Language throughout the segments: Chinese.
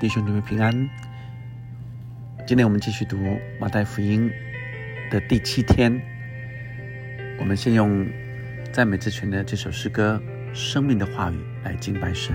弟兄姊妹平安。今天我们继续读马太福音的第七天。我们先用赞美之泉的这首诗歌《生命的话语》来敬拜神。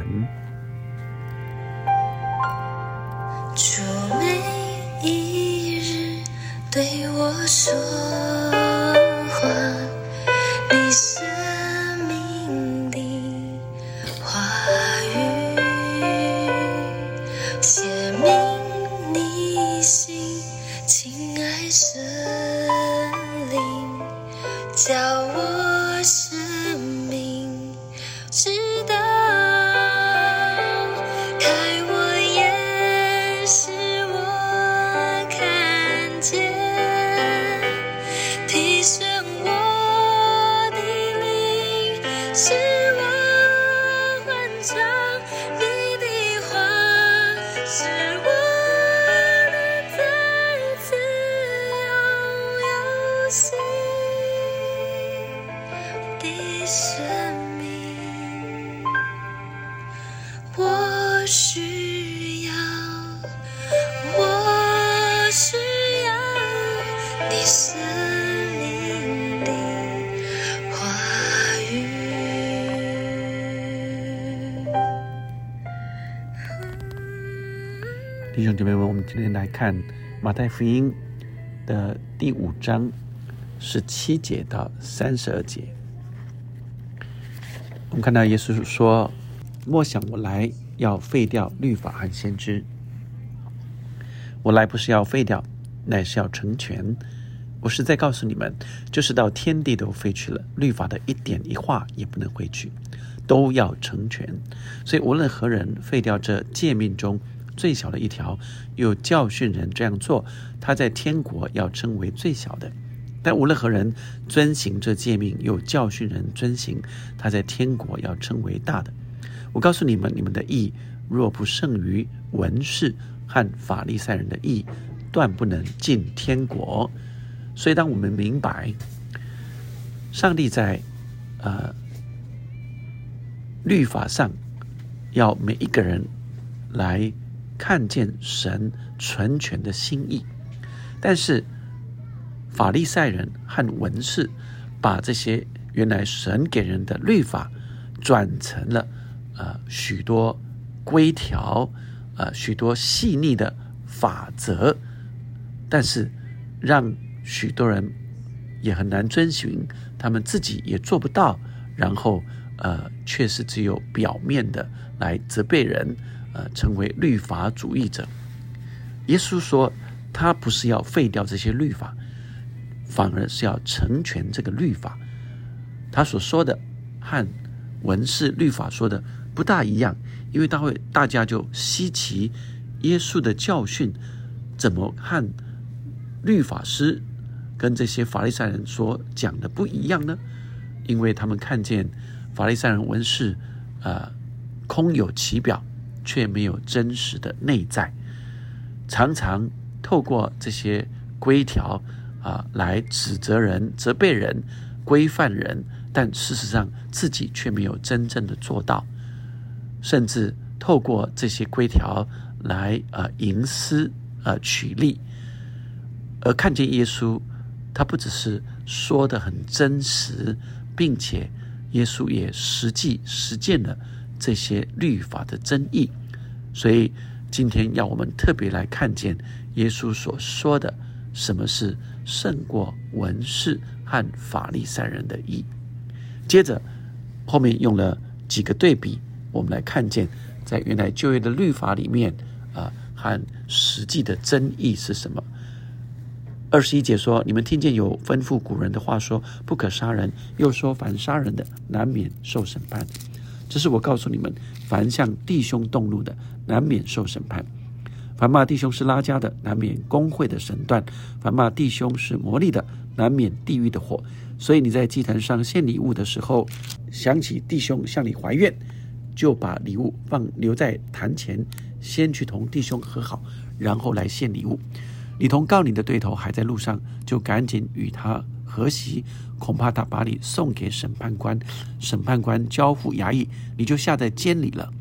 兄姐妹们，我们今天来看马太福音的第五章十七节到三十二节。我们看到耶稣说：“莫想我来要废掉律法和先知，我来不是要废掉，乃是要成全。我是在告诉你们，就是到天地都废去了，律法的一点一画也不能回去，都要成全。所以无论何人废掉这诫命中。”最小的一条，又教训人这样做，他在天国要称为最小的；但无论何人遵行这诫命，又教训人遵行，他在天国要称为大的。我告诉你们，你们的义若不胜于文士和法利赛人的义，断不能进天国。所以，当我们明白上帝在呃律法上要每一个人来。看见神纯全的心意，但是法利赛人和文士把这些原来神给人的律法转成了呃许多规条，呃许多细腻的法则，但是让许多人也很难遵循，他们自己也做不到，然后呃却是只有表面的来责备人。呃，成为律法主义者。耶稣说，他不是要废掉这些律法，反而是要成全这个律法。他所说的和文士律法说的不大一样，因为他会大家就稀奇耶稣的教训怎么和律法师跟这些法利赛人所讲的不一样呢？因为他们看见法利赛人文士呃空有其表。却没有真实的内在，常常透过这些规条啊来指责人、责备人、规范人，但事实上自己却没有真正的做到，甚至透过这些规条来呃吟诗呃取利，而看见耶稣，他不只是说的很真实，并且耶稣也实际实践了。这些律法的真意，所以今天要我们特别来看见耶稣所说的什么是胜过文士和法利赛人的义。接着后面用了几个对比，我们来看见在原来旧约的律法里面啊和实际的真意是什么。二十一节说：“你们听见有吩咐古人的话说，不可杀人，又说凡杀人的难免受审判。”这是我告诉你们：凡向弟兄动怒的，难免受审判；凡骂弟兄是拉家的，难免工会的审断；凡骂弟兄是魔力的，难免地狱的火。所以你在祭坛上献礼物的时候，想起弟兄向你怀怨，就把礼物放留在坛前，先去同弟兄和好，然后来献礼物。你同告你的对头还在路上，就赶紧与他。何喜？恐怕他把你送给审判官，审判官交付衙役，你就下在监里了。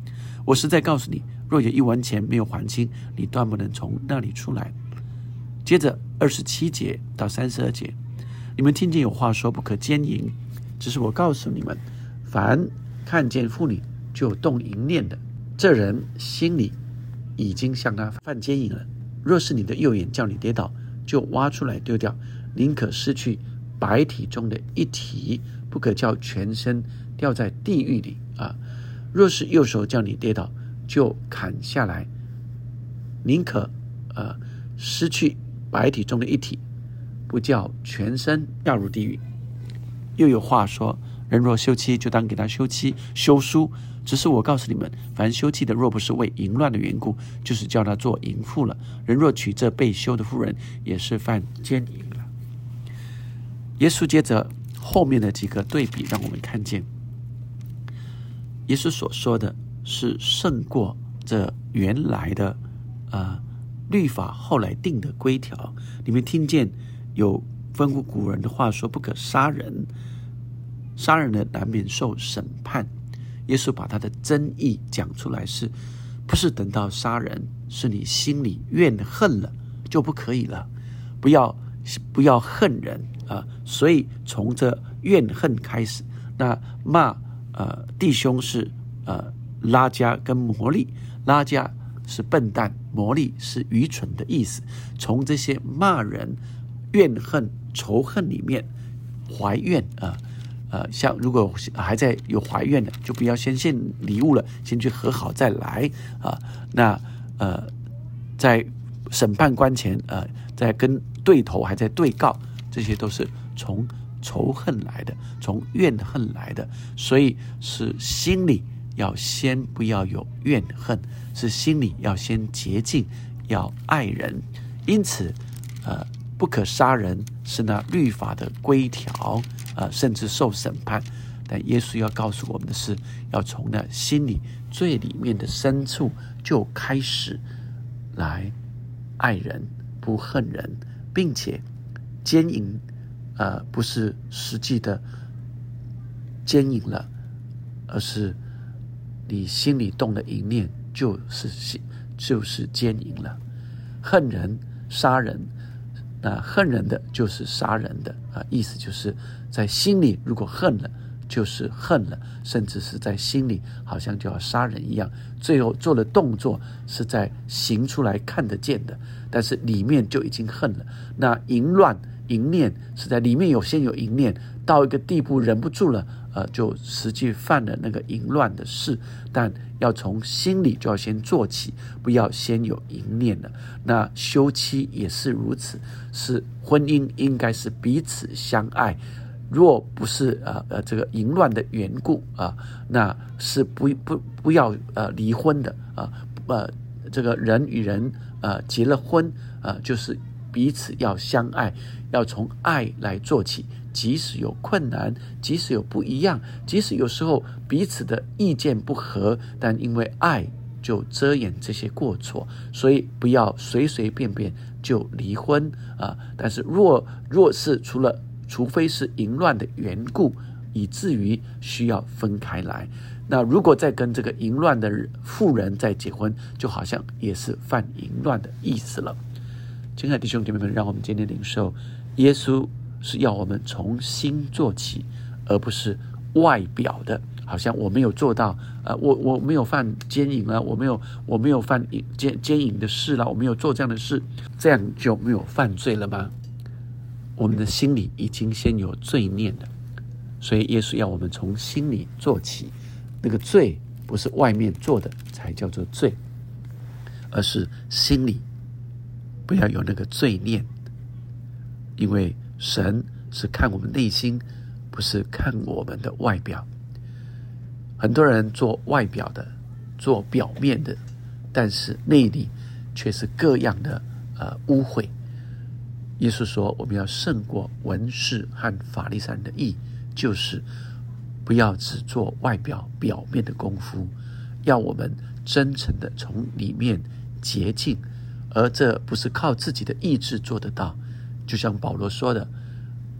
我实在告诉你，若有一文钱没有还清，你断不能从那里出来。接着二十七节到三十二节，你们听见有话说不可奸淫，只是我告诉你们，凡看见妇女就动淫念的，这人心里已经向他犯奸淫了。若是你的右眼叫你跌倒，就挖出来丢掉，宁可失去白体中的一体，不可叫全身掉在地狱里啊！若是右手叫你跌倒，就砍下来，宁可呃失去白体中的一体，不叫全身掉入地狱。又有话说：人若休妻，就当给他休妻休书。只是我告诉你们，凡休妻的，若不是为淫乱的缘故，就是叫他做淫妇了。人若娶这被休的妇人，也是犯奸淫了。耶稣接着后面的几个对比，让我们看见，耶稣所说的是胜过这原来的呃律法后来定的规条。你们听见有吩咐古人的话说，不可杀人，杀人的难免受审判。耶稣把他的真意讲出来，是不是等到杀人，是你心里怨恨了就不可以了？不要不要恨人啊！所以从这怨恨开始，那骂呃弟兄是呃拉加跟魔力，拉加是笨蛋，魔力是愚蠢的意思。从这些骂人、怨恨、仇恨里面怀怨啊。呃，像如果还在有怀怨的，就不要先献礼物了，先去和好再来啊。那呃，在审判官前，呃，在跟对头还在对告，这些都是从仇恨来的，从怨恨来的，所以是心里要先不要有怨恨，是心里要先洁净，要爱人。因此，呃，不可杀人是那律法的规条。呃，甚至受审判，但耶稣要告诉我们的是，要从那心里最里面的深处就开始来爱人，不恨人，并且奸淫，呃，不是实际的奸淫了，而是你心里动的淫念，就是就是奸淫了，恨人、杀人。那恨人的就是杀人的啊，意思就是在心里如果恨了，就是恨了，甚至是在心里好像就要杀人一样。最后做的动作是在行出来看得见的，但是里面就已经恨了。那淫乱淫念是在里面有先有淫念，到一个地步忍不住了。呃，就实际犯了那个淫乱的事，但要从心里就要先做起，不要先有淫念了。那休妻也是如此，是婚姻应该是彼此相爱，若不是呃呃这个淫乱的缘故啊，那是不不不要呃离婚的啊，呃这个人与人呃结了婚呃，就是彼此要相爱，要从爱来做起。即使有困难，即使有不一样，即使有时候彼此的意见不合，但因为爱就遮掩这些过错，所以不要随随便便就离婚啊！但是若若是除了除非是淫乱的缘故，以至于需要分开来，那如果再跟这个淫乱的妇人再结婚，就好像也是犯淫乱的意思了。亲爱的弟兄姐妹们，让我们今天领受耶稣。是要我们从心做起，而不是外表的，好像我没有做到，呃，我我没有犯奸淫了，我没有我没有犯奸奸淫的事了，我没有做这样的事，这样就没有犯罪了吗？我们的心里已经先有罪念了，所以耶稣要我们从心里做起，那个罪不是外面做的才叫做罪，而是心里不要有那个罪念，因为。神是看我们内心，不是看我们的外表。很多人做外表的，做表面的，但是内里却是各样的呃污秽。耶稣说，我们要胜过文士和法利赛人的义，就是不要只做外表表面的功夫，要我们真诚的从里面洁净，而这不是靠自己的意志做得到。就像保罗说的：“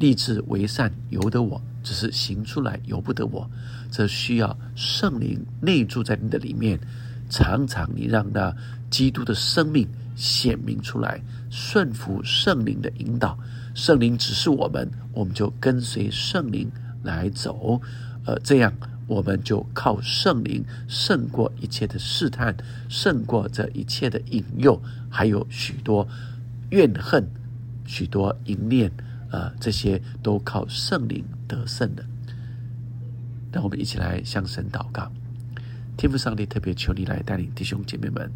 立志为善由得我，只是行出来由不得我。这需要圣灵内住在你的里面，常常你让那基督的生命显明出来，顺服圣灵的引导。圣灵指示我们，我们就跟随圣灵来走。呃，这样我们就靠圣灵胜过一切的试探，胜过这一切的引诱，还有许多怨恨、许多淫念，呃，这些都靠圣灵得胜的。让我们一起来向神祷告，天父上帝特别求你来带领弟兄姐妹们，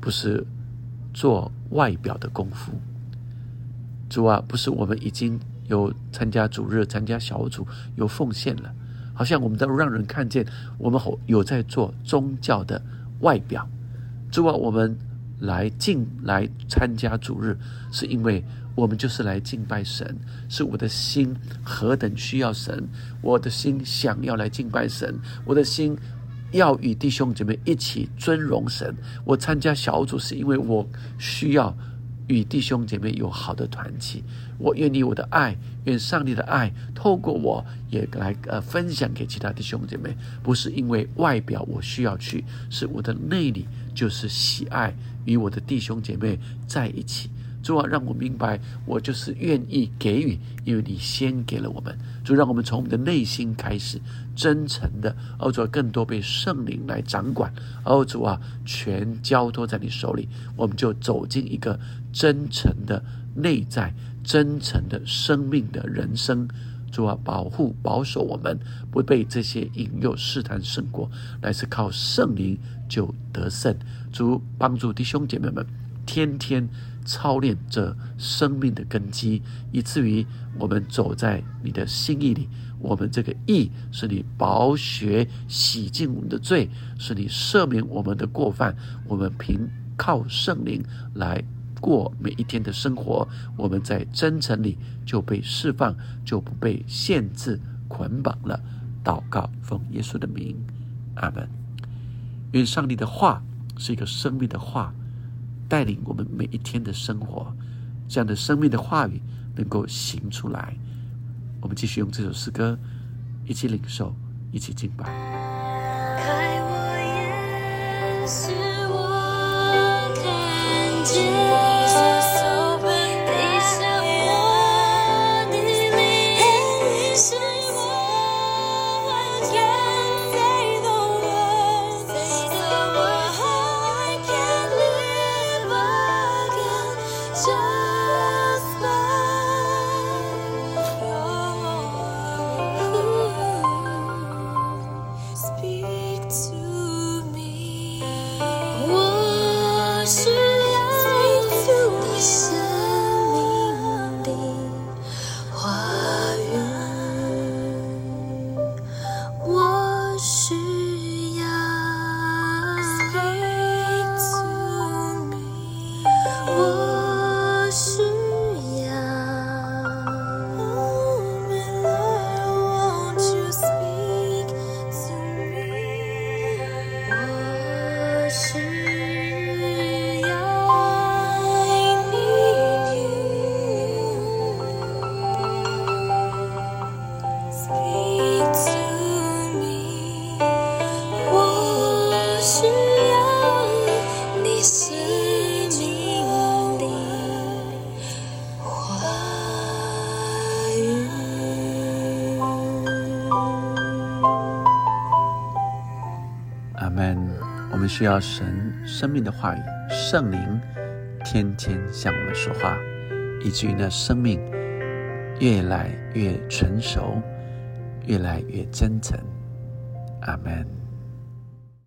不是做外表的功夫。主啊，不是我们已经有参加主日、参加小组、有奉献了，好像我们都让人看见我们有在做宗教的外表。主啊，我们来敬来参加主日，是因为。我们就是来敬拜神，是我的心何等需要神，我的心想要来敬拜神，我的心要与弟兄姐妹一起尊荣神。我参加小组是因为我需要与弟兄姐妹有好的团契，我愿意我的爱，愿上帝的爱透过我也来呃分享给其他弟兄姐妹，不是因为外表我需要去，是我的内里就是喜爱与我的弟兄姐妹在一起。主啊，让我明白，我就是愿意给予，因为你先给了我们。主，让我们从我们的内心开始，真诚的，哦主啊，更多被圣灵来掌管。哦主啊，全交托在你手里，我们就走进一个真诚的内在、真诚的生命的人生。主啊，保护保守我们，不被这些引诱试探胜过，乃是靠圣灵就得胜。主帮助弟兄姐妹们，天天。操练这生命的根基，以至于我们走在你的心意里。我们这个意是你宝血洗净我们的罪，是你赦免我们的过犯。我们凭靠圣灵来过每一天的生活。我们在真诚里就被释放，就不被限制捆绑了。祷告，奉耶稣的名，阿门。愿上帝的话是一个生命的话。带领我们每一天的生活，这样的生命的话语能够行出来。我们继续用这首诗歌，一起领受，一起敬拜。开我眼，使我看见。需要神生命的话语，圣灵天天向我们说话，以至于呢生命越来越成熟，越来越真诚。阿门。